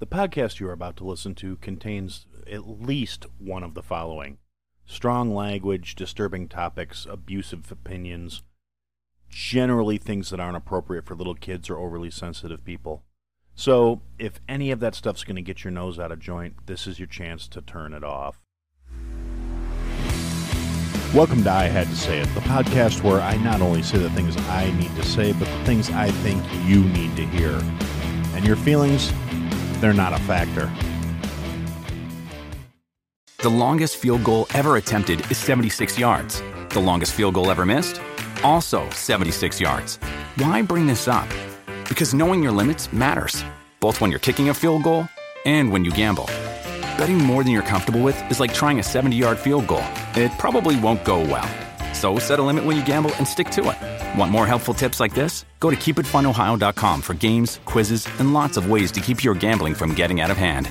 The podcast you are about to listen to contains at least one of the following strong language, disturbing topics, abusive opinions, generally things that aren't appropriate for little kids or overly sensitive people. So, if any of that stuff's going to get your nose out of joint, this is your chance to turn it off. Welcome to I Had to Say It, the podcast where I not only say the things I need to say, but the things I think you need to hear. And your feelings, they're not a factor. The longest field goal ever attempted is 76 yards. The longest field goal ever missed? Also 76 yards. Why bring this up? Because knowing your limits matters, both when you're kicking a field goal and when you gamble. Betting more than you're comfortable with is like trying a 70 yard field goal, it probably won't go well. So set a limit when you gamble and stick to it. Want more helpful tips like this? Go to keepitfunohio.com for games, quizzes, and lots of ways to keep your gambling from getting out of hand.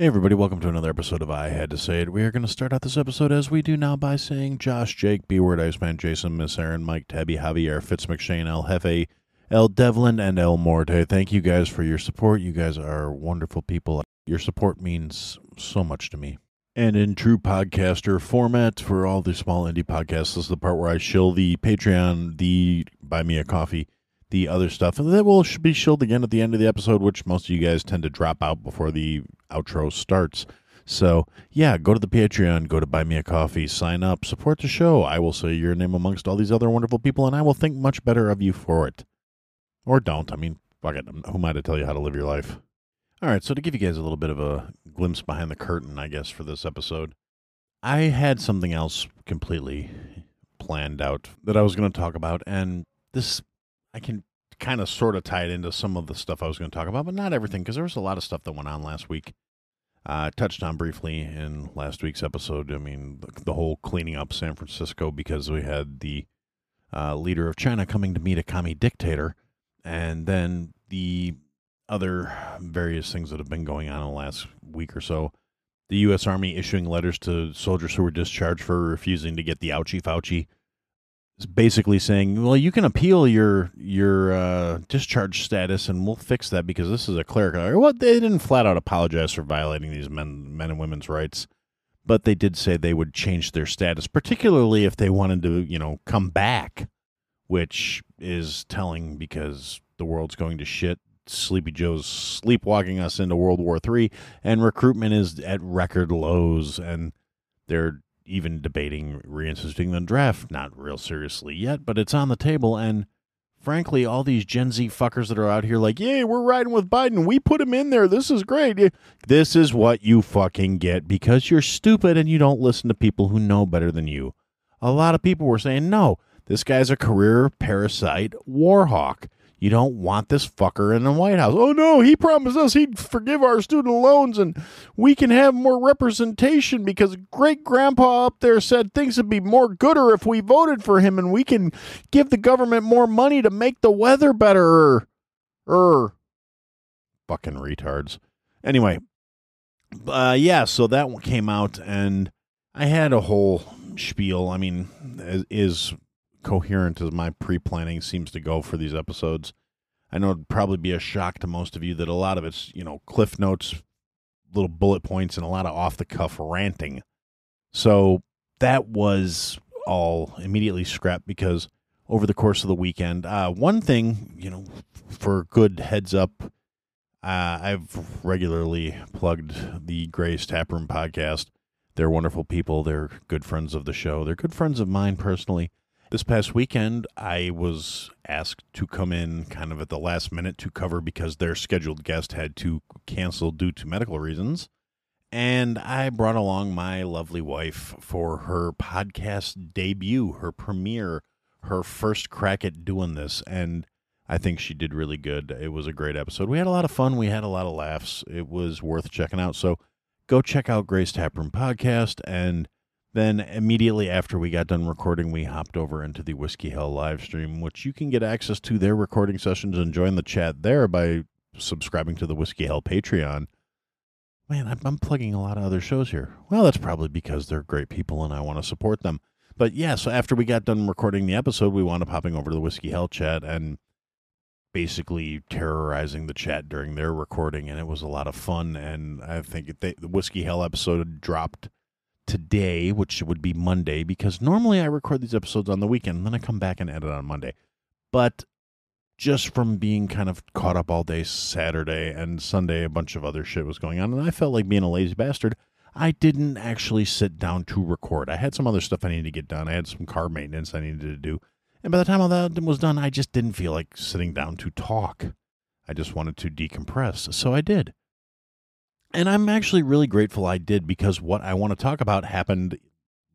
Hey, everybody, welcome to another episode of I Had to Say It. We are going to start out this episode as we do now by saying Josh, Jake, B Word, Iceman, Jason, Miss Aaron, Mike, Tabby, Javier, Fitz McShane, El Jefe, El Devlin, and El Morte. Thank you guys for your support. You guys are wonderful people. Your support means so much to me. And in true podcaster format for all the small indie podcasts, this is the part where I shill the Patreon, the Buy Me a Coffee, the other stuff. And that will be shilled again at the end of the episode, which most of you guys tend to drop out before the outro starts. So, yeah, go to the Patreon, go to Buy Me a Coffee, sign up, support the show. I will say your name amongst all these other wonderful people, and I will think much better of you for it. Or don't. I mean, fuck it. Who am I to tell you how to live your life? All right, so to give you guys a little bit of a glimpse behind the curtain, I guess, for this episode, I had something else completely planned out that I was going to talk about, and this I can kind of sort of tie it into some of the stuff I was going to talk about, but not everything because there was a lot of stuff that went on last week. I uh, touched on briefly in last week's episode. I mean, the, the whole cleaning up San Francisco because we had the uh, leader of China coming to meet a commie dictator, and then the other various things that have been going on in the last week or so. The U.S. Army issuing letters to soldiers who were discharged for refusing to get the ouchie Fauci basically saying, "Well, you can appeal your your uh, discharge status, and we'll fix that because this is a clerical." What? They didn't flat out apologize for violating these men men and women's rights, but they did say they would change their status, particularly if they wanted to, you know, come back, which is telling because the world's going to shit. Sleepy Joe's sleepwalking us into World War III, and recruitment is at record lows, and they're even debating reinstituting the draft. Not real seriously yet, but it's on the table. And frankly, all these Gen Z fuckers that are out here like, yay, we're riding with Biden. We put him in there. This is great. This is what you fucking get because you're stupid and you don't listen to people who know better than you. A lot of people were saying, no, this guy's a career parasite war hawk. You don't want this fucker in the White House. Oh no, he promised us he'd forgive our student loans and we can have more representation because great grandpa up there said things would be more gooder if we voted for him and we can give the government more money to make the weather better. Er, fucking retards. Anyway, uh, yeah, so that one came out and I had a whole spiel. I mean, is coherent as my pre planning seems to go for these episodes. I know it'd probably be a shock to most of you that a lot of it's, you know, cliff notes, little bullet points, and a lot of off the cuff ranting. So that was all immediately scrapped because over the course of the weekend, uh, one thing, you know, for good heads up, uh, I've regularly plugged the Gray's Taproom podcast. They're wonderful people. They're good friends of the show. They're good friends of mine personally. This past weekend, I was asked to come in kind of at the last minute to cover because their scheduled guest had to cancel due to medical reasons. And I brought along my lovely wife for her podcast debut, her premiere, her first crack at doing this. And I think she did really good. It was a great episode. We had a lot of fun. We had a lot of laughs. It was worth checking out. So go check out Grace Taproom Podcast. And then immediately after we got done recording, we hopped over into the Whiskey Hell live stream, which you can get access to their recording sessions and join the chat there by subscribing to the Whiskey Hell Patreon. Man, I'm, I'm plugging a lot of other shows here. Well, that's probably because they're great people and I want to support them. But yeah, so after we got done recording the episode, we wound up hopping over to the Whiskey Hell chat and basically terrorizing the chat during their recording, and it was a lot of fun. And I think they, the Whiskey Hell episode dropped today, which would be Monday, because normally I record these episodes on the weekend, and then I come back and edit on Monday. But just from being kind of caught up all day Saturday and Sunday, a bunch of other shit was going on, and I felt like being a lazy bastard. I didn't actually sit down to record. I had some other stuff I needed to get done. I had some car maintenance I needed to do. And by the time all that was done, I just didn't feel like sitting down to talk. I just wanted to decompress. So I did. And I'm actually really grateful I did because what I want to talk about happened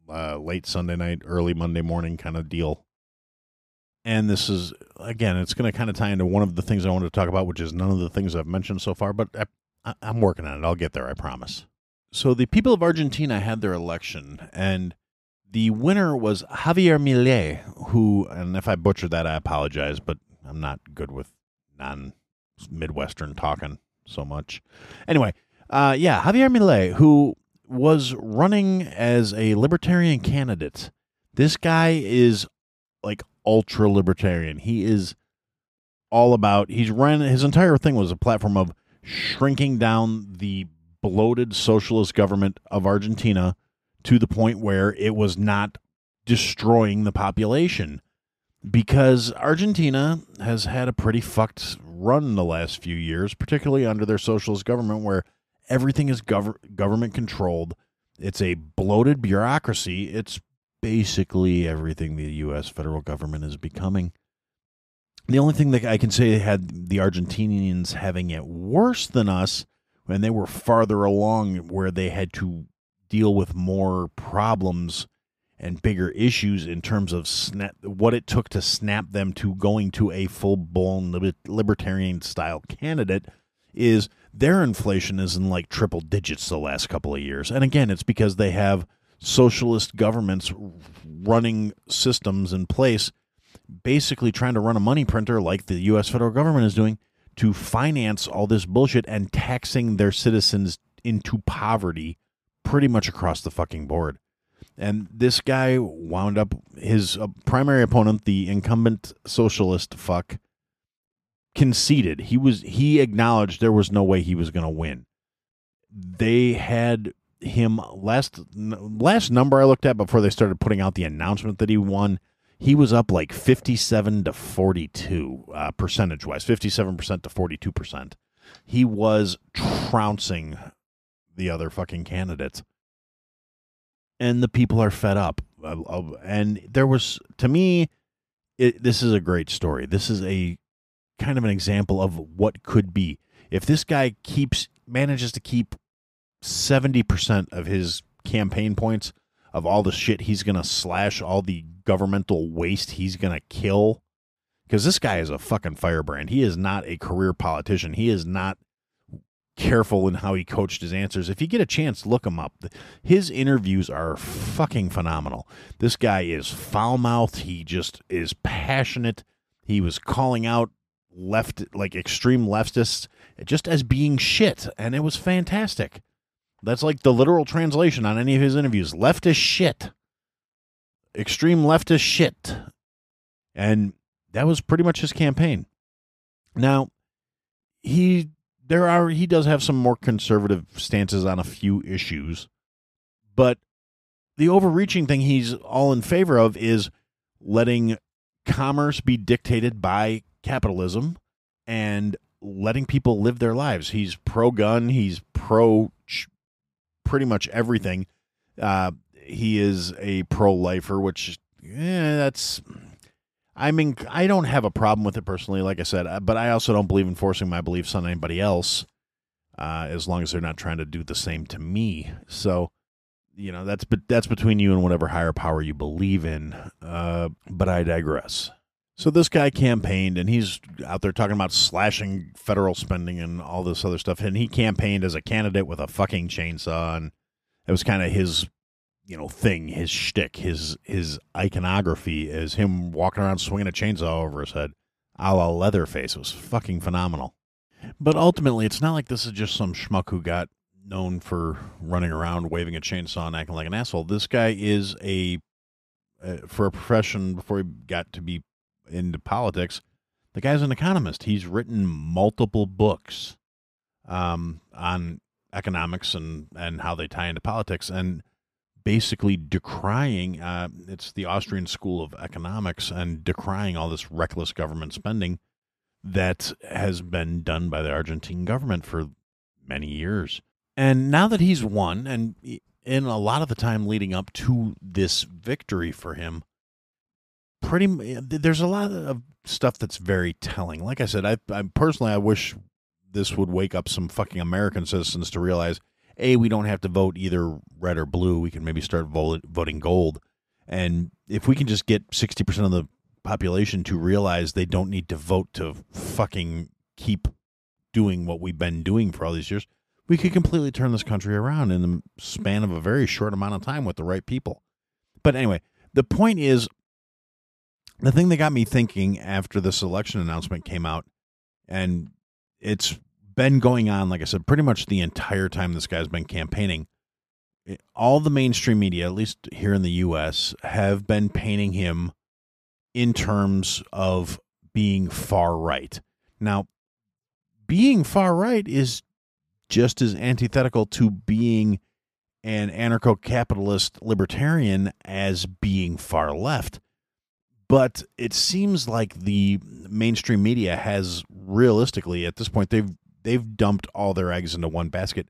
uh, late Sunday night, early Monday morning kind of deal. And this is, again, it's going to kind of tie into one of the things I wanted to talk about, which is none of the things I've mentioned so far, but I, I'm working on it. I'll get there, I promise. So the people of Argentina had their election, and the winner was Javier Milei, who, and if I butchered that, I apologize, but I'm not good with non Midwestern talking so much. Anyway, uh, yeah, Javier Milei, who was running as a libertarian candidate. This guy is like ultra libertarian. He is all about, he's ran, his entire thing was a platform of shrinking down the bloated socialist government of Argentina to the point where it was not destroying the population because Argentina has had a pretty fucked run the last few years, particularly under their socialist government, where everything is gov- government controlled. It's a bloated bureaucracy. It's basically everything the U.S. federal government is becoming. The only thing that I can say had the Argentinians having it worse than us when they were farther along, where they had to deal with more problems and bigger issues in terms of snap, what it took to snap them to going to a full blown libertarian style candidate is their inflation is in like triple digits the last couple of years. And again, it's because they have socialist governments running systems in place, basically trying to run a money printer like the U.S. federal government is doing to finance all this bullshit and taxing their citizens into poverty pretty much across the fucking board. And this guy wound up his uh, primary opponent, the incumbent socialist fuck, conceded. He was he acknowledged there was no way he was going to win. They had him last last number I looked at before they started putting out the announcement that he won. He was up like fifty-seven to forty-two uh, percentage-wise, fifty-seven percent to forty-two percent. He was trouncing the other fucking candidates. And the people are fed up. And there was, to me, it, this is a great story. This is a kind of an example of what could be. If this guy keeps, manages to keep 70% of his campaign points of all the shit he's going to slash, all the governmental waste he's going to kill, because this guy is a fucking firebrand. He is not a career politician. He is not careful in how he coached his answers. If you get a chance, look him up. His interviews are fucking phenomenal. This guy is foul mouthed. He just is passionate. He was calling out left, like extreme leftists, just as being shit, and it was fantastic. That's like the literal translation on any of his interviews. Leftist shit. Extreme leftist shit. And that was pretty much his campaign. Now, he there are he does have some more conservative stances on a few issues, but the overreaching thing he's all in favor of is letting commerce be dictated by capitalism and letting people live their lives. He's pro gun, he's pro pretty much everything. Uh, he is a pro lifer, which eh, that's I mean, I don't have a problem with it personally, like I said, uh, but I also don't believe in forcing my beliefs on anybody else, uh, as long as they're not trying to do the same to me. So, you know, that's that's between you and whatever higher power you believe in. Uh, but I digress. So this guy campaigned, and he's out there talking about slashing federal spending and all this other stuff. And he campaigned as a candidate with a fucking chainsaw, and it was kind of his, you know, thing, his shtick, his his iconography is him walking around swinging a chainsaw over his head, a la Leatherface. It was fucking phenomenal. But ultimately, it's not like this is just some schmuck who got known for running around waving a chainsaw and acting like an asshole. This guy is a uh, for a profession before he got to be into politics. The guy's an economist. He's written multiple books um, on economics and, and how they tie into politics and basically decrying uh, it's the Austrian school of economics and decrying all this reckless government spending that has been done by the Argentine government for many years. And now that he's won, and in a lot of the time leading up to this victory for him, pretty eh, there's a lot of stuff that's very telling. Like I said, I, I personally I wish this would wake up some fucking American citizens to realize a we don't have to vote either red or blue. We can maybe start vote, voting gold, and if we can just get sixty percent of the population to realize they don't need to vote to fucking keep doing what we've been doing for all these years, we could completely turn this country around in the span of a very short amount of time with the right people. But anyway, the point is the thing that got me thinking after this election announcement came out, and it's been going on, like I said, pretty much the entire time this guy's been campaigning. All the mainstream media, at least here in the U.S., have been painting him in terms of being far right. Now, being far right is just as antithetical to being an anarcho capitalist libertarian as being far left. But it seems like the mainstream media has realistically at this point they've they've dumped all their eggs into one basket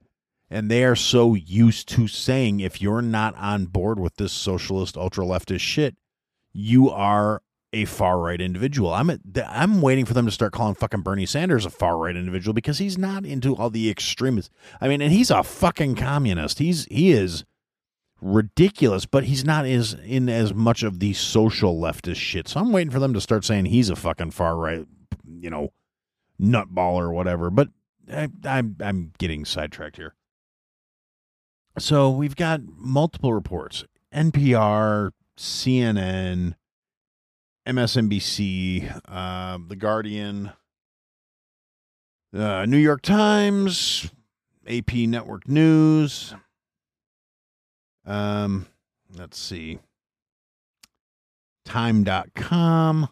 and they are so used to saying if you're not on board with this socialist ultra leftist shit you are a far right individual. I'm I'm waiting for them to start calling fucking Bernie Sanders a far right individual because he's not into all the extremists. I mean, and he's a fucking communist. He's he is ridiculous, but he's not as in as much of the social leftist shit. So I'm waiting for them to start saying he's a fucking far right, you know, nutball or whatever. But I, I'm I'm getting sidetracked here. So we've got multiple reports: NPR, CNN, MSNBC, uh, The Guardian, uh, New York Times, AP Network News. Um, let's see. Time.com,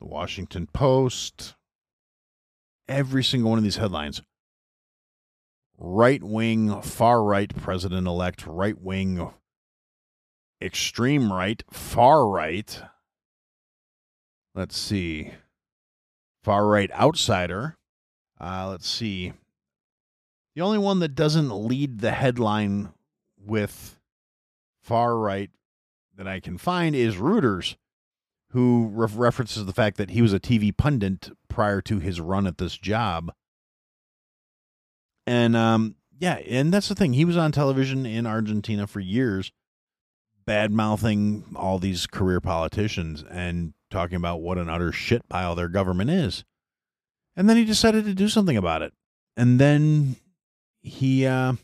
The Washington Post. Every single one of these headlines right wing, far right president elect, right wing, extreme right, far right Let's see. Far right outsider. Uh, let's see. The only one that doesn't lead the headline with far right that I can find is Reuters, who re- references the fact that he was a TV pundit prior to his run at this job. And um, yeah, and that's the thing. He was on television in Argentina for years, bad mouthing all these career politicians and talking about what an utter shit pile their government is. And then he decided to do something about it. And then he uh,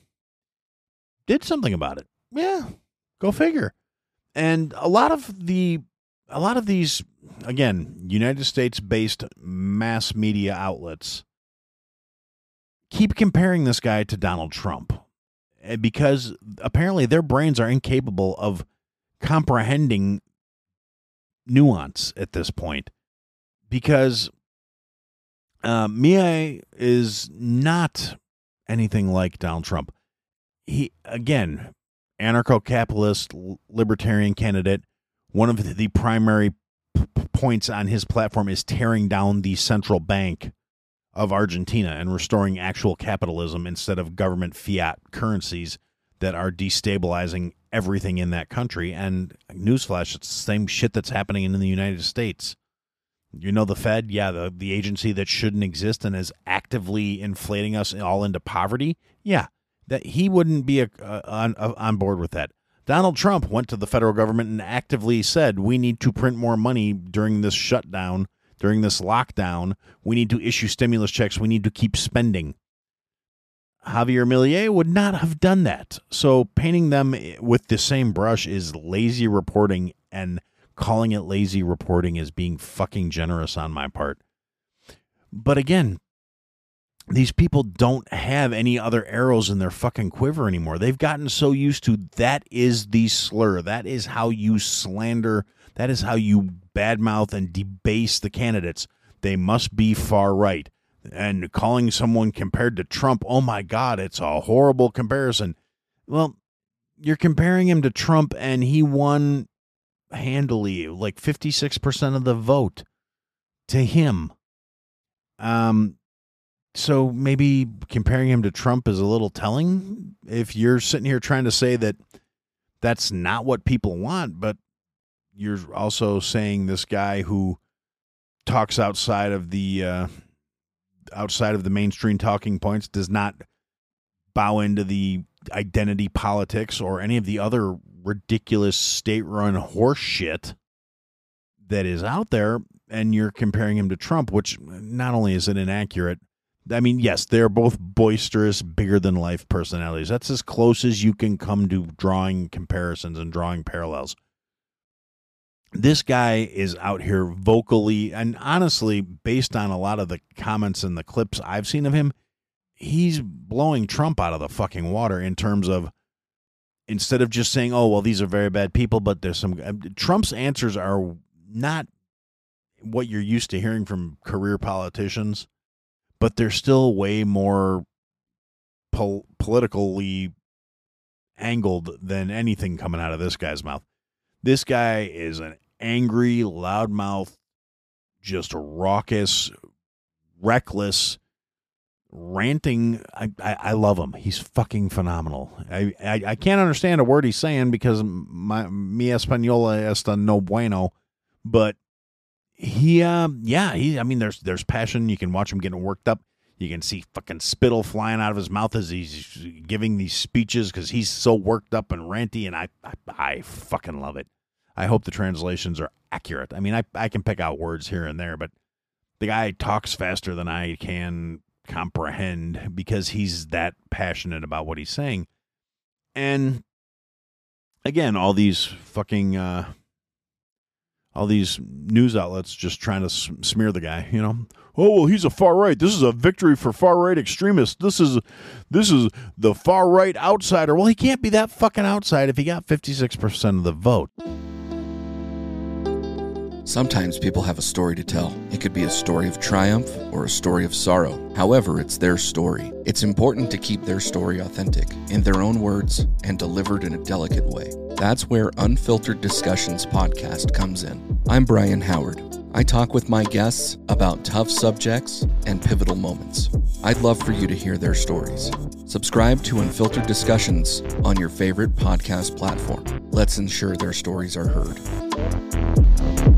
did something about it. Yeah, go figure. And a lot of the a lot of these again, United States based mass media outlets keep comparing this guy to Donald Trump eh, because apparently their brains are incapable of comprehending nuance at this point because uh, Milei is not anything like Donald Trump. He again, anarcho-capitalist, libertarian candidate. One of the primary p- points on his platform is tearing down the central bank of Argentina and restoring actual capitalism instead of government fiat currencies that are destabilizing everything in that country. And newsflash, it's the same shit that's happening in the United States. You know the Fed, yeah, the the agency that shouldn't exist and is actively inflating us all into poverty. Yeah, that he wouldn't be a, a, on a, on board with that. Donald Trump went to the federal government and actively said, we need to print more money during this shutdown, during this lockdown. We need to issue stimulus checks. We need to keep spending. Javier Milei would not have done that. So painting them with the same brush is lazy reporting, and calling it lazy reporting is being fucking generous on my part. But again, these people don't have any other arrows in their fucking quiver anymore. They've gotten so used to that is the slur. That is how you slander. That is how you badmouth and debase the candidates. They must be far right and calling someone compared to Trump, oh my God, it's a horrible comparison. Well, you're comparing him to Trump, and he won handily, like 56% of the vote to him. Um, so maybe comparing him to Trump is a little telling if you're sitting here trying to say that that's not what people want, but you're also saying this guy who talks outside of the uh, outside of the mainstream talking points does not bow into the identity politics or any of the other ridiculous state-run horse shit that is out there and you're comparing him to Trump which not only is it inaccurate I mean yes they're both boisterous bigger than life personalities. That's as close as you can come to drawing comparisons and drawing parallels. This guy is out here vocally and honestly based on a lot of the comments and the clips i've seen of him he's blowing trump out of the fucking water in terms of instead of just saying oh well these are very bad people but there's some uh, trump's answers are not what you're used to hearing from career politicians but they're still way more pol- politically angled than anything coming out of this guy's mouth this guy is an angry, loudmouth, just raucous, reckless, ranting. I, I, I, love him. He's fucking phenomenal. I, I, I can't understand a word he's saying because my mi española está no bueno, but he, uh, yeah, he. I mean, there's there's passion. You can watch him getting worked up. You can see fucking spittle flying out of his mouth as he's giving these speeches because he's so worked up and ranty, and I, I, I fucking love it. I hope the translations are accurate. I mean, I, I can pick out words here and there, but the guy talks faster than I can comprehend because he's that passionate about what he's saying. And again, all these fucking uh, all these news outlets just trying to smear the guy, you know. Oh well, he's a far right. This is a victory for far right extremists. This is this is the far right outsider. Well, he can't be that fucking outside if he got fifty six percent of the vote. Sometimes people have a story to tell. It could be a story of triumph or a story of sorrow. However, it's their story. It's important to keep their story authentic, in their own words, and delivered in a delicate way. That's where Unfiltered Discussions podcast comes in. I'm Brian Howard. I talk with my guests about tough subjects and pivotal moments. I'd love for you to hear their stories. Subscribe to Unfiltered Discussions on your favorite podcast platform. Let's ensure their stories are heard.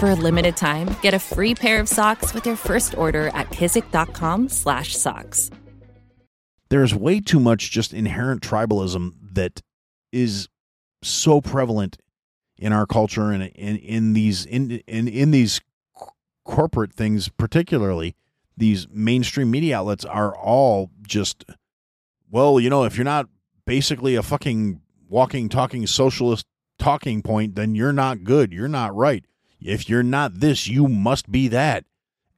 For a limited time, get a free pair of socks with your first order at kizik.com/socks there's way too much just inherent tribalism that is so prevalent in our culture and in, in these in, in in these corporate things particularly these mainstream media outlets are all just well you know if you're not basically a fucking walking talking socialist talking point then you're not good. You're not right if you're not this you must be that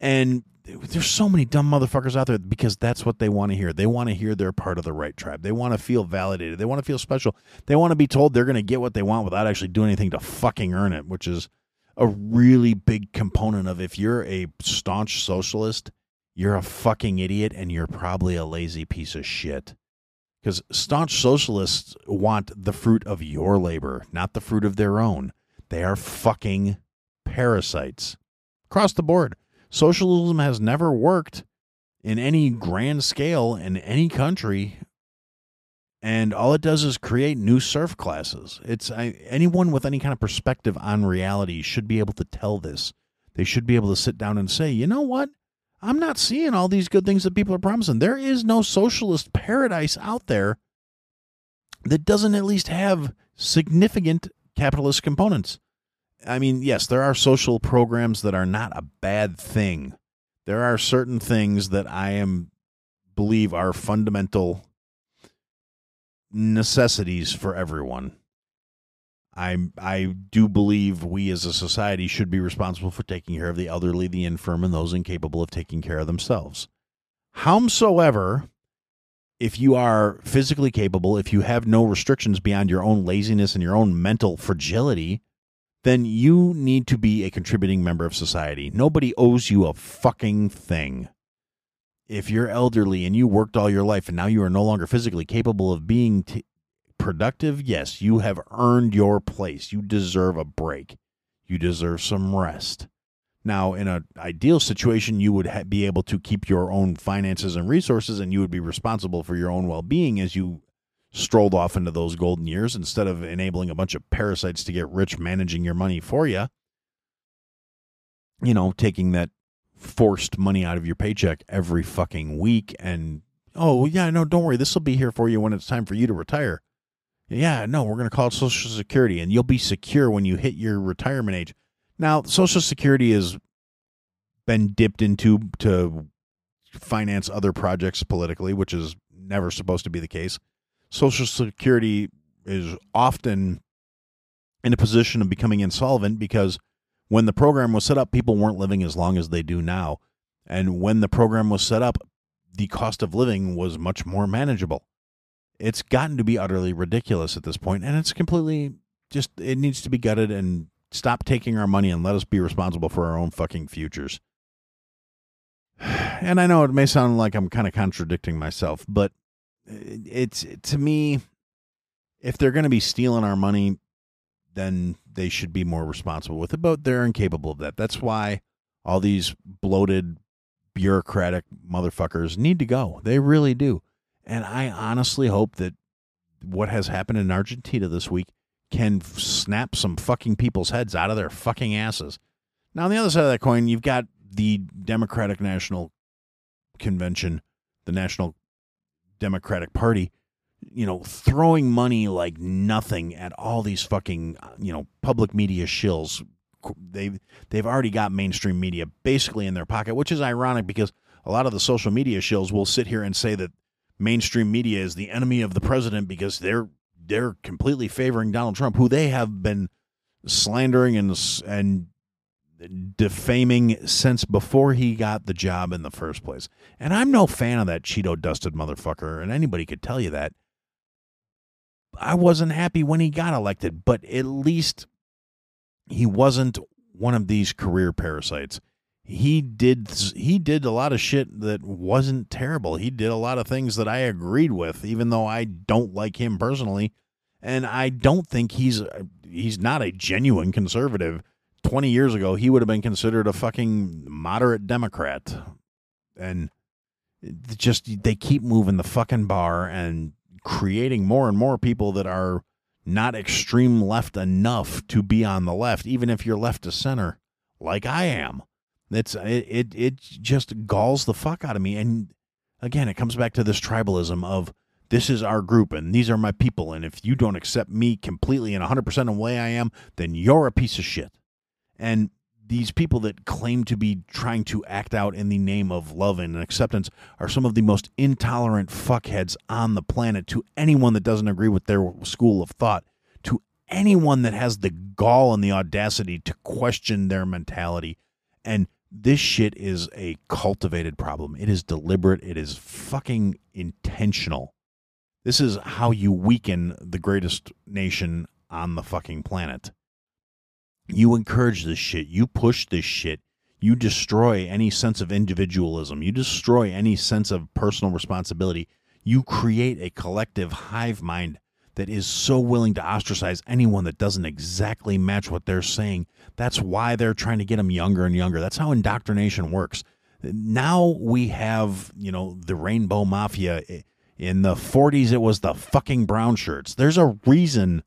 and there's so many dumb motherfuckers out there because that's what they want to hear. They want to hear they're part of the right tribe. They want to feel validated. They want to feel special. They want to be told they're going to get what they want without actually doing anything to fucking earn it, which is a really big component of if you're a staunch socialist, you're a fucking idiot and you're probably a lazy piece of shit. Because staunch socialists want the fruit of your labor, not the fruit of their own. They are fucking parasites across the board. Socialism has never worked in any grand scale in any country and all it does is create new serf classes. It's I, anyone with any kind of perspective on reality should be able to tell this. They should be able to sit down and say, you know what? I'm not seeing all these good things that people are promising. There is no socialist paradise out there that doesn't at least have significant capitalist components. I mean, yes, there are social programs that are not a bad thing. There are certain things that I am believe are fundamental necessities for everyone. I I do believe we as a society should be responsible for taking care of the elderly, the infirm, and those incapable of taking care of themselves. Howsoever, if you are physically capable, if you have no restrictions beyond your own laziness and your own mental fragility, then you need to be a contributing member of society. Nobody owes you a fucking thing if you're elderly and you worked all your life and now you are no longer physically capable of being t- productive, yes, you have earned your place. You deserve a break. You deserve some rest. Now, in an ideal situation, you would ha- be able to keep your own finances and resources, and you would be responsible for your own well being as you strolled off into those golden years instead of enabling a bunch of parasites to get rich managing your money for you. You know, taking that forced money out of your paycheck every fucking week and oh yeah no don't worry this will be here for you when it's time for you to retire yeah no we're going to call it social security and you'll be secure when you hit your retirement age now social security has been dipped into to finance other projects politically which is never supposed to be the case social security is often in a position of becoming insolvent because when the program was set up, people weren't living as long as they do now. And when the program was set up, the cost of living was much more manageable. It's gotten to be utterly ridiculous at this point, and it's completely just, it needs to be gutted and stop taking our money and let us be responsible for our own fucking futures. And I know it may sound like I'm kind of contradicting myself, but it's to me, if they're going to be stealing our money, then they should be more responsible with it. But they're incapable of that. That's why all these bloated, bureaucratic motherfuckers need to go. They really do. And I honestly hope that what has happened in Argentina this week can snap some fucking people's heads out of their fucking asses. Now, on the other side of that coin, you've got the Democratic National Convention, the National Democratic Party, you know, throwing money like nothing at all these fucking, you know, public media shills. They've they've already got mainstream media basically in their pocket, which is ironic because a lot of the social media shills will sit here and say that mainstream media is the enemy of the president because they're they're completely favoring Donald Trump, who they have been slandering and and defaming since before he got the job in the first place. And I'm no fan of that Cheeto dusted motherfucker, and anybody could tell you that. I wasn't happy when he got elected, but at least he wasn't one of these career parasites. He did he did a lot of shit that wasn't terrible. He did a lot of things that I agreed with, even though I don't like him personally, and I don't think he's uh, he's not a genuine conservative. Twenty years ago, he would have been considered a fucking moderate Democrat, and just they keep moving the fucking bar and creating more and more people that are not extreme left enough to be on the left, even if you're left to center, like I am. It's it, it it just galls the fuck out of me. And again, it comes back to this tribalism of this is our group and these are my people. And if you don't accept me completely and 100% of the way I am, then you're a piece of shit. And these people that claim to be trying to act out in the name of love and acceptance are some of the most intolerant fuckheads on the planet to anyone that doesn't agree with their school of thought, to anyone that has the gall and the audacity to question their mentality. And this shit is a cultivated problem. It is deliberate, it is fucking intentional. This is how you weaken the greatest nation on the fucking planet. You encourage this shit. You push this shit. You destroy any sense of individualism. You destroy any sense of personal responsibility. You create a collective hive mind that is so willing to ostracize anyone that doesn't exactly match what they're saying. That's why they're trying to get them younger and younger. That's how indoctrination works. Now we have, you know, the rainbow mafia. In the 40s, it was the fucking brown shirts. There's a reason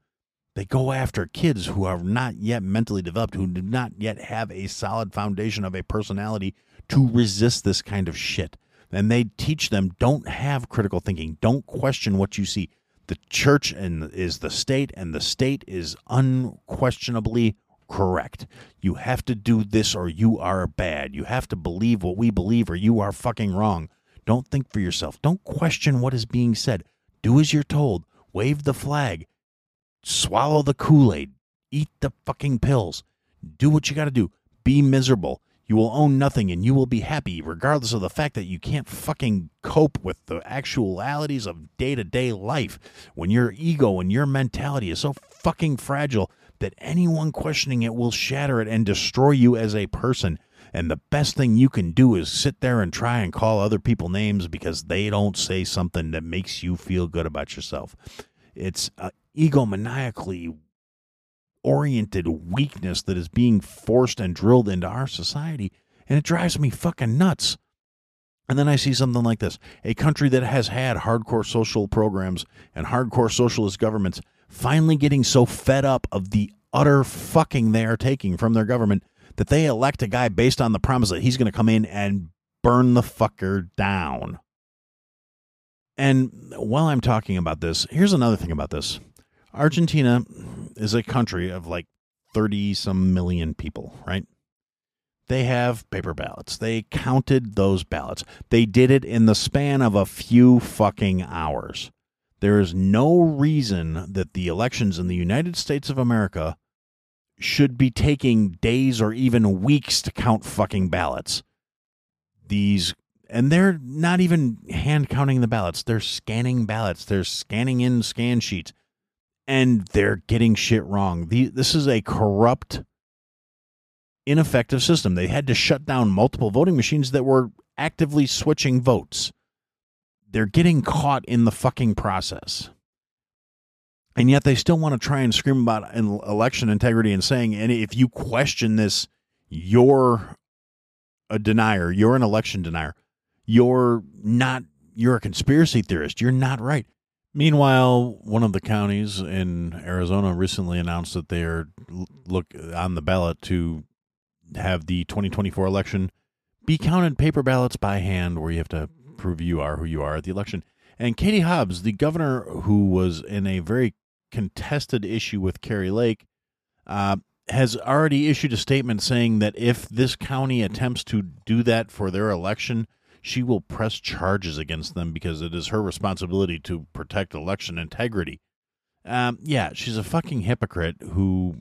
they go after kids who are not yet mentally developed, who do not yet have a solid foundation of a personality to resist this kind of shit. And they teach them don't have critical thinking, don't question what you see the church and is the state and the state is unquestionably correct. You have to do this or you are bad. You have to believe what we believe or you are fucking wrong. Don't think for yourself. Don't question what is being said. Do as you're told. Wave the flag. Swallow the Kool Aid. Eat the fucking pills. Do what you got to do. Be miserable. You will own nothing and you will be happy, regardless of the fact that you can't fucking cope with the actualities of day to day life. When your ego and your mentality is so fucking fragile that anyone questioning it will shatter it and destroy you as a person. And the best thing you can do is sit there and try and call other people names because they don't say something that makes you feel good about yourself. It's uh, egomaniacally oriented weakness that is being forced and drilled into our society. And it drives me fucking nuts. And then I see something like this a country that has had hardcore social programs and hardcore socialist governments finally getting so fed up of the utter fucking they are taking from their government that they elect a guy based on the promise that he's going to come in and burn the fucker down. And while I'm talking about this, here's another thing about this Argentina is a country of like 30 some million people, right? They have paper ballots. They counted those ballots. They did it in the span of a few fucking hours. There is no reason that the elections in the United States of America should be taking days or even weeks to count fucking ballots. These and they're not even hand counting the ballots. They're scanning ballots. They're scanning in scan sheets and they're getting shit wrong. The, this is a corrupt, ineffective system. They had to shut down multiple voting machines that were actively switching votes. They're getting caught in the fucking process. And yet they still want to try and scream about election integrity and saying, and if you question this, you're a denier. You're an election denier. You're not, you're a conspiracy theorist. You're not right. Meanwhile, one of the counties in Arizona recently announced that they are look on the ballot to have the 2024 election be counted paper ballots by hand, where you have to prove you are who you are at the election. And Katie Hobbs, the governor who was in a very contested issue with Kari Lake, uh, has already issued a statement saying that if this county attempts to do that for their election, she will press charges against them because it is her responsibility to protect election integrity. Um, yeah, she's a fucking hypocrite who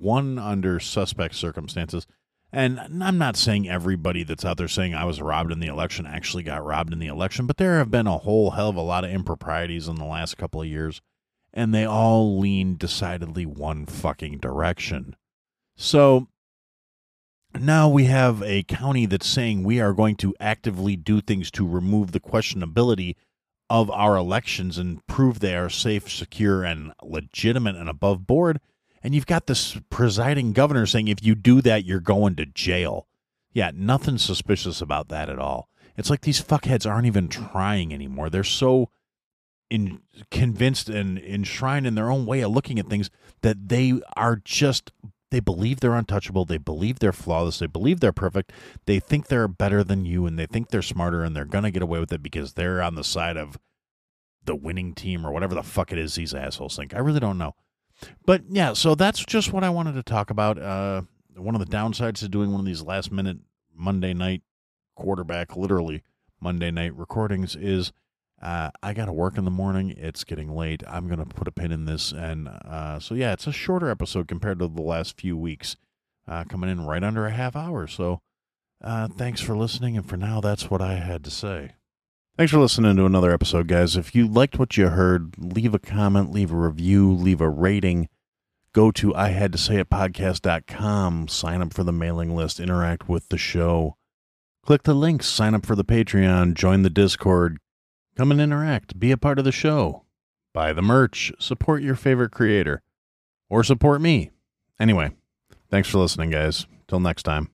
won under suspect circumstances. And I'm not saying everybody that's out there saying I was robbed in the election actually got robbed in the election, but there have been a whole hell of a lot of improprieties in the last couple of years, and they all lean decidedly one fucking direction. So now we have a county that's saying we are going to actively do things to remove the questionability of our elections and prove they are safe, secure, and legitimate and above board. And you've got this presiding governor saying if you do that, you're going to jail. Yeah, nothing suspicious about that at all. It's like these fuckheads aren't even trying anymore. They're so in, convinced and enshrined in their own way of looking at things that they are just they believe they're untouchable. They believe they're flawless. They believe they're perfect. They think they're better than you and they think they're smarter and they're going to get away with it because they're on the side of the winning team or whatever the fuck it is these assholes think. I really don't know. But yeah, so that's just what I wanted to talk about. Uh, one of the downsides to doing one of these last minute Monday night quarterback, literally Monday night recordings is uh, I got to work in the morning. It's getting late. I'm going to put a pin in this. And uh, so, yeah, it's a shorter episode compared to the last few weeks, uh, coming in right under a half hour. So, uh, thanks for listening. And for now, that's what I had to say. Thanks for listening to another episode, guys. If you liked what you heard, leave a comment, leave a review, leave a rating. Go to I had to say it podcast.com, sign up for the mailing list, interact with the show. Click the links, sign up for the Patreon, join the Discord, Come and interact. Be a part of the show. buy the merch, support your favorite creator, or support me. Anyway, thanks for listening, guys. Till next time.